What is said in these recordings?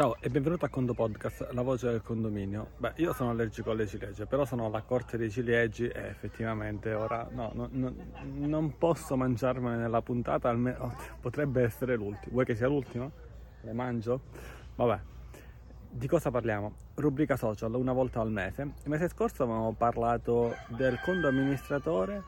Ciao e benvenuto a Condo Podcast, la voce del condominio. Beh, io sono allergico alle ciliegie, però sono alla corte dei ciliegi e effettivamente ora no, no, no, non posso mangiarmene nella puntata, almeno potrebbe essere l'ultima. Vuoi che sia l'ultima? Le mangio? Vabbè. Di cosa parliamo? Rubrica social, una volta al mese. Il mese scorso avevamo parlato del condo amministratore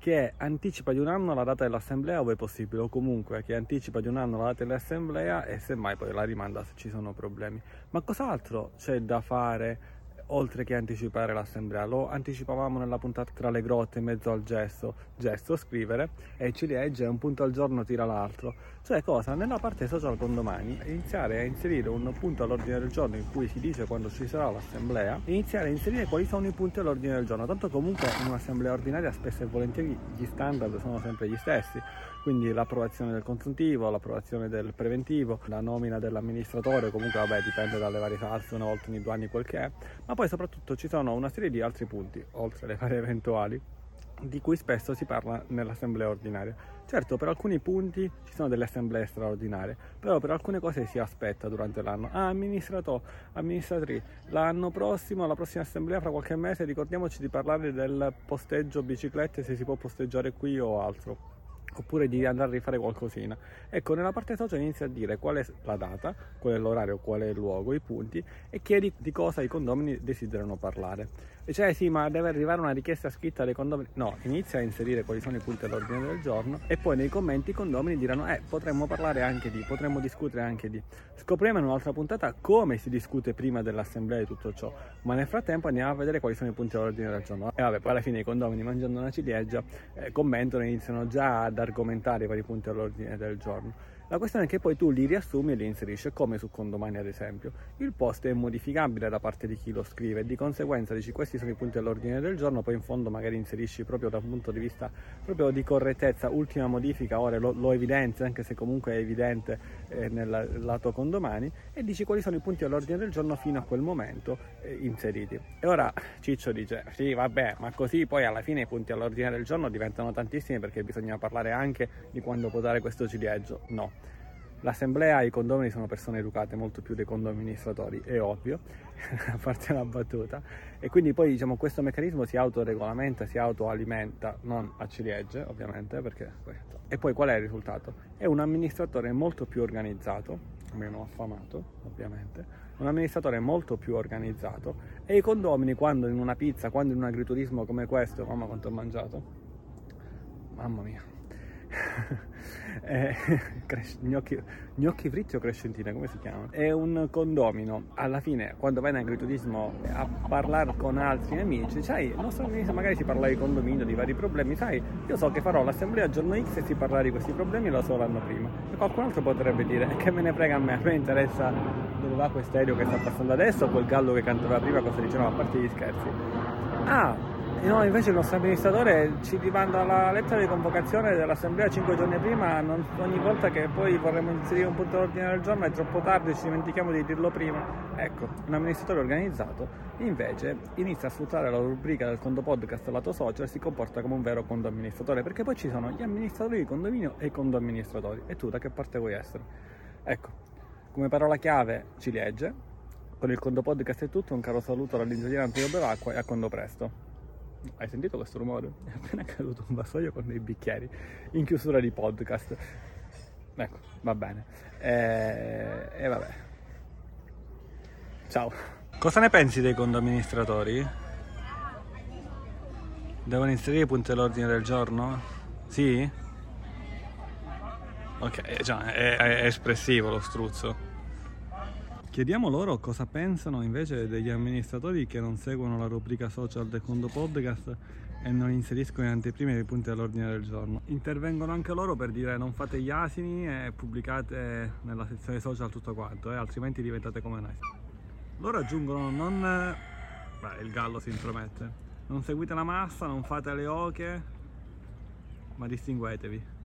che anticipa di un anno la data dell'assemblea ove possibile o comunque che anticipa di un anno la data dell'assemblea e semmai poi la rimanda se ci sono problemi. Ma cos'altro c'è da fare oltre che anticipare l'assemblea. Lo anticipavamo nella puntata tra le grotte in mezzo al gesto, gesto scrivere e ci legge un punto al giorno tira l'altro. Cioè cosa? Nella parte social con domani iniziare a inserire un punto all'ordine del giorno in cui si dice quando ci sarà l'assemblea iniziare a inserire quali sono i punti all'ordine del giorno. Tanto comunque in un'assemblea ordinaria spesso e volentieri gli standard sono sempre gli stessi quindi l'approvazione del consuntivo, l'approvazione del preventivo, la nomina dell'amministratore, comunque vabbè dipende dalle varie salse, una volta ogni due anni quel che è, ma poi soprattutto ci sono una serie di altri punti, oltre alle varie eventuali, di cui spesso si parla nell'assemblea ordinaria. Certo, per alcuni punti ci sono delle assemblee straordinarie, però per alcune cose si aspetta durante l'anno. Ah, amministratore, amministratrice, l'anno prossimo, la prossima assemblea, fra qualche mese, ricordiamoci di parlare del posteggio biciclette, se si può posteggiare qui o altro oppure di andare a rifare qualcosina. Ecco, nella parte social inizia a dire qual è la data, qual è l'orario, qual è il luogo, i punti e chiedi di cosa i condomini desiderano parlare. E cioè sì, ma deve arrivare una richiesta scritta dai condomini. No, inizia a inserire quali sono i punti all'ordine del giorno e poi nei commenti i condomini diranno eh, potremmo parlare anche di, potremmo discutere anche di. Scopriamo in un'altra puntata come si discute prima dell'assemblea di tutto ciò, ma nel frattempo andiamo a vedere quali sono i punti all'ordine del giorno. E vabbè, poi alla fine i condomini mangiando una ciliegia eh, commentano e iniziano già ad argomentare i vari punti all'ordine del giorno. La questione è che poi tu li riassumi e li inserisci, come su Condomani ad esempio. Il post è modificabile da parte di chi lo scrive, di conseguenza dici questi sono i punti all'ordine del giorno, poi in fondo magari inserisci proprio da un punto di vista proprio di correttezza, ultima modifica, ora lo, lo evidenzio anche se comunque è evidente eh, nel lato Condomani, e dici quali sono i punti all'ordine del giorno fino a quel momento eh, inseriti. E ora Ciccio dice, sì vabbè, ma così poi alla fine i punti all'ordine del giorno diventano tantissimi perché bisogna parlare anche di quando potare questo ciliegio. No L'assemblea e i condomini sono persone educate molto più dei condoministratori, è ovvio, a parte la battuta, e quindi poi diciamo questo meccanismo si autoregolamenta, si autoalimenta, non a ciliegie ovviamente, perché... e poi qual è il risultato? È un amministratore molto più organizzato, meno affamato ovviamente, un amministratore molto più organizzato e i condomini quando in una pizza, quando in un agriturismo come questo, mamma quanto ho mangiato, mamma mia, eh, gnocchi, gnocchi, fritti o crescentina, come si chiama? È un condomino. Alla fine, quando vai in agriturismo a parlare con altri amici, sai, il nostro magari si parla di condominio, di vari problemi, sai, io so che farò l'assemblea giorno X e si parlerà di questi problemi lo so l'anno prima. E qualcun altro potrebbe dire, che me ne frega a me, a me interessa dove va quest'aereo che sta passando adesso quel gallo che cantava prima, cosa diceva, a parte gli scherzi. Ah, No, invece il nostro amministratore ci rimanda la lettera di convocazione dell'assemblea cinque giorni prima, non, ogni volta che poi vorremmo inserire un punto all'ordine del giorno è troppo tardi, ci dimentichiamo di dirlo prima. Ecco, un amministratore organizzato invece inizia a sfruttare la rubrica del conto podcast lato social e si comporta come un vero conto amministratore, perché poi ci sono gli amministratori di condominio e i conto amministratori. E tu da che parte vuoi essere? Ecco, come parola chiave ci legge. Con il conto podcast è tutto, un caro saluto dall'ingegnere Antonio Bevacqua e a quando presto. Hai sentito questo rumore? È appena caduto un vassoio con dei bicchieri in chiusura di podcast. Ecco, va bene. E, eh, e vabbè. Ciao. Cosa ne pensi dei condoministratori? Devono inserire i punti all'ordine del giorno? Sì? Ok, già, è, è espressivo lo struzzo. Chiediamo loro cosa pensano invece degli amministratori che non seguono la rubrica social del Condo Podcast e non inseriscono in anteprima i punti all'ordine del giorno. Intervengono anche loro per dire non fate gli asini e pubblicate nella sezione social tutto quanto, eh, altrimenti diventate come noi. Loro aggiungono non... Beh, il gallo si intromette. Non seguite la massa, non fate le oche, ma distinguetevi.